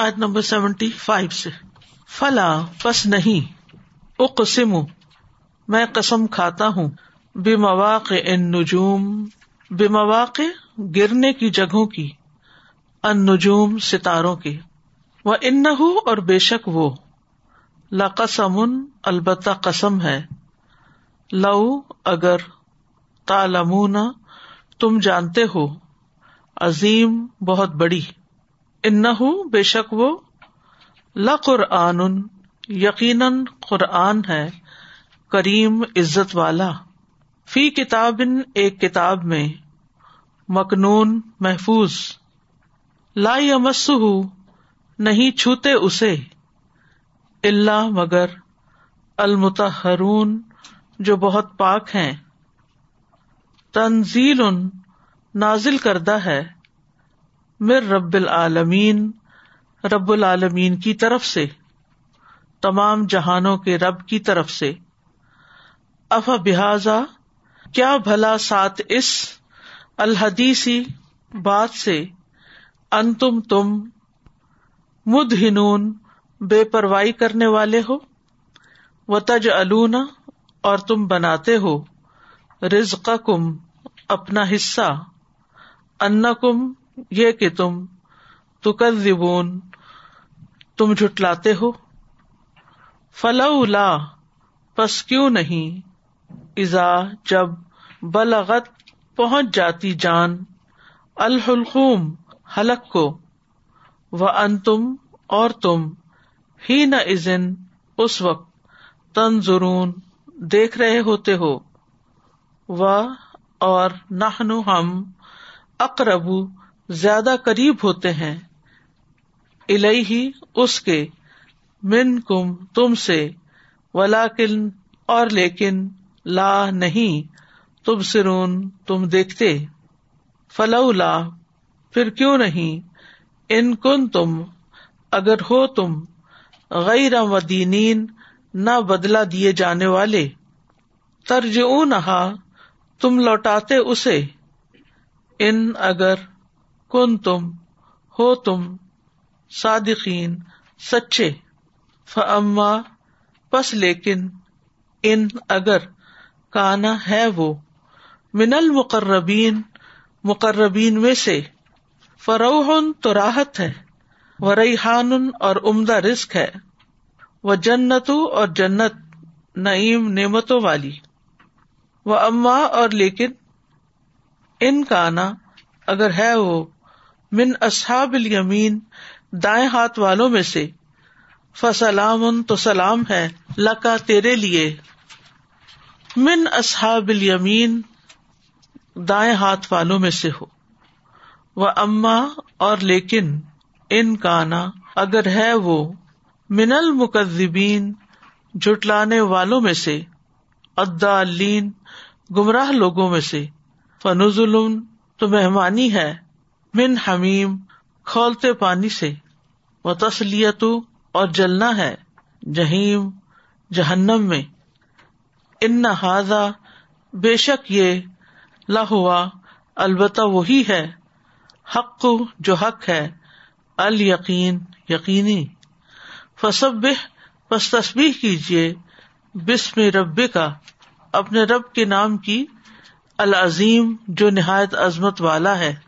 آج number seventy five سے۔ فلا، پس نہیں۔ اقسم میں قسم کھاتا ہوں۔ بے مواقع ان نجوم بے مواقع گرنے کی جگہوں کی ان نجوم ستاروں کے۔ وہ ان اور بے شک وہ۔ لقسم، البتہ قسم ہے۔ لو اگر تالمون تم جانتے ہو۔ عظیم، بہت بڑی۔ ان بے شک وہ لقرآن یقیناً قرآن ہے، کریم عزت والا۔ فی کتاب ایک کتاب میں۔ مکنون، محفوظ۔ لا یمس نہیں چھوتے اسے۔ اللہ مگر المتحرون جو بہت پاک ہیں۔ تنزیل نازل کردہ ہے۔ مر رب العالمین رب العالمین کی طرف سے، تمام جہانوں کے رب کی طرف سے۔ اف بحاظا کیا بھلا سات اس الحدیثی بات سے ان تم تم مد ہنون بے پرواہی کرنے والے ہو؟ و تج النا اور تم بناتے ہو رزق کم اپنا حصہ ان کم یہ کہ تم تکون تم جٹلاتے ہو۔ فلا پس کیوں نہیں؟ ازا جب بلغت پہنچ جاتی جان الحلقوم حلق کو۔ وہ ان تم اور تم ہی نہ ازن اس وقت تنظرون، دیکھ رہے ہوتے ہو۔ و، اور نہ ہم اقربو زیادہ قریب ہوتے ہیں۔ الہی اس کے۔ من کم تم سے۔ ولاکن اور لیکن، لا، نہیں۔ تم سرون تم دیکھتے۔ فلولا، پھر کیوں نہیں؟ ان کن تم اگر ہو تم، غیر و نہ بدلا دیے جانے والے۔ ترج نہا تم لوٹاتے اسے۔ ان اگر کن تم ہو تم صادقین، سچے۔ فما پس لیکن، ان اگر، کانا ہے وہ۔ من المقربین، مقربین میں سے۔ فروحن تو راحت ہے۔ و ریحان اور عمدہ رسک ہے۔ وہ جنت اور جنت، نعیم، نعمتوں والی۔ وہ اما اور لیکن، ان کا نا اگر ہے وہ من اصحاب الیمین، دائیں ہاتھ والوں میں سے۔ فسلام تو سلام ہے، لکا تیرے لیے۔ من اصحاب الیمین، دائیں ہاتھ والوں میں سے ہو۔ وہ اما، اور لیکن، ان کا نا اگر ہے وہ۔ من المکذبین جٹلانے والوں میں سے۔ ادالین گمراہ لوگوں میں سے۔ فنزل تو مہمانی ہے۔ من حمیم، کھولتے پانی سے۔ وہ تسلیت اور جلنا ہے جہیم جہنم میں۔ ان نہ بے شک یہ لاہوا البتہ وہی ہے۔ حق جو حق ہے القین یقینی۔ فصب بس تصبیح کیجیے بسم رب کا اپنے رب کے نام کی العظیم، جو نہایت عظمت والا ہے۔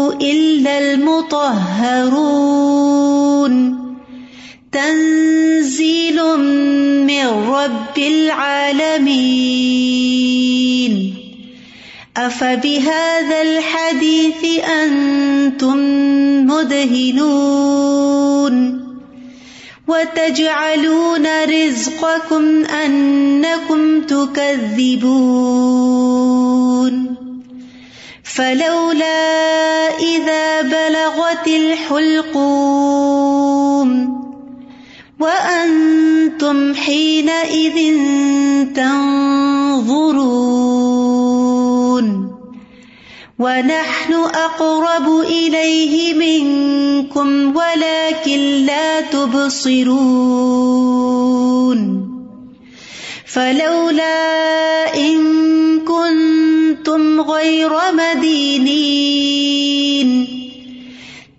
الا تنزيل من رب العالمين. افبهذا الحديث انتم مدهنون. وتجعلون رزقكم انكم تكذبون. فلولا إذا بلغت الحلقوم وأنتم حينئذ تنظرون ونحن أقرب إليه منكم ولكن لا تبصرون فلولا غير مدينين.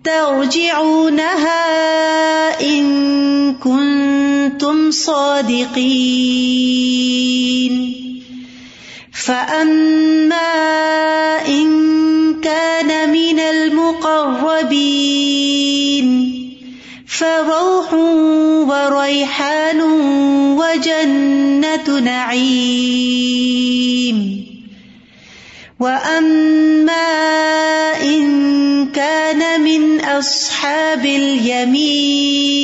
ترجعونها إن كنتم صادقين. فأما إن كان من المقربين، فروح وريحان وجنة نعيم. وأما إن كان من أصحاب اليمين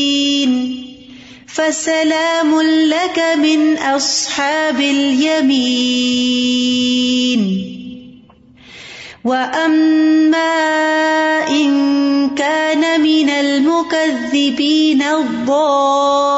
فسلام لك من أصحاب اليمين وأما إن كان من المكذبين الضالين